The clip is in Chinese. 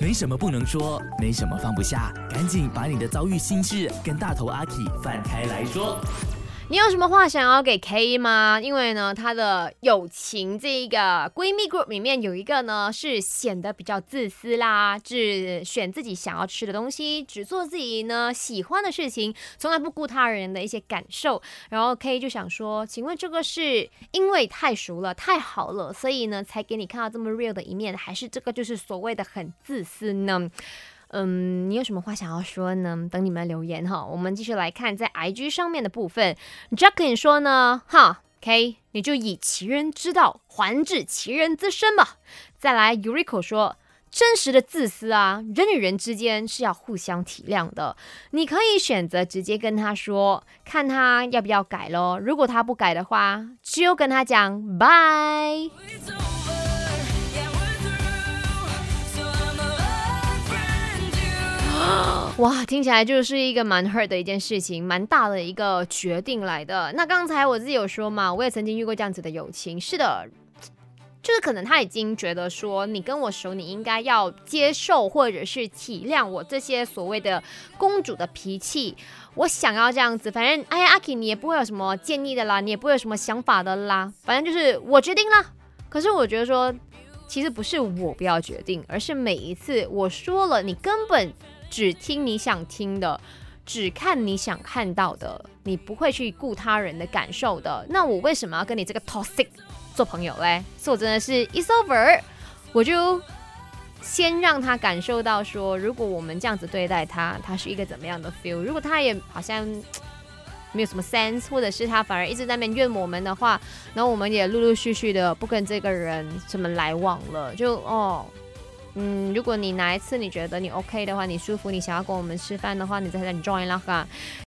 没什么不能说，没什么放不下，赶紧把你的遭遇心事跟大头阿 K 放开来说。你有什么话想要给 K 吗？因为呢，她的友情这一个闺蜜 group 里面有一个呢，是显得比较自私啦，只选自己想要吃的东西，只做自己呢喜欢的事情，从来不顾他人的一些感受。然后 K 就想说，请问这个是因为太熟了、太好了，所以呢才给你看到这么 real 的一面，还是这个就是所谓的很自私呢？嗯，你有什么话想要说呢？等你们留言哈。我们继续来看在 IG 上面的部分。Jackin 说呢，哈，K，你就以其人之道还治其人之身吧。再来，Urico 说，真实的自私啊，人与人之间是要互相体谅的。你可以选择直接跟他说，看他要不要改咯。如果他不改的话，只有跟他讲拜。哇，听起来就是一个蛮 hurt 的一件事情，蛮大的一个决定来的。那刚才我自己有说嘛，我也曾经遇过这样子的友情。是的，就是可能他已经觉得说，你跟我熟，你应该要接受或者是体谅我这些所谓的公主的脾气。我想要这样子，反正哎呀，阿 K 你也不会有什么建议的啦，你也不会有什么想法的啦，反正就是我决定了。可是我觉得说，其实不是我不要决定，而是每一次我说了，你根本。只听你想听的，只看你想看到的，你不会去顾他人的感受的。那我为什么要跟你这个 toxic 做朋友嘞？所以我真的是 is over，我就先让他感受到说，如果我们这样子对待他，他是一个怎么样的 feel。如果他也好像没有什么 sense，或者是他反而一直在那边怨我们的话，然后我们也陆陆续续的不跟这个人什么来往了，就哦。嗯，如果你哪一次你觉得你 OK 的话，你舒服，你想要跟我们吃饭的话，你再来 join 啦哈。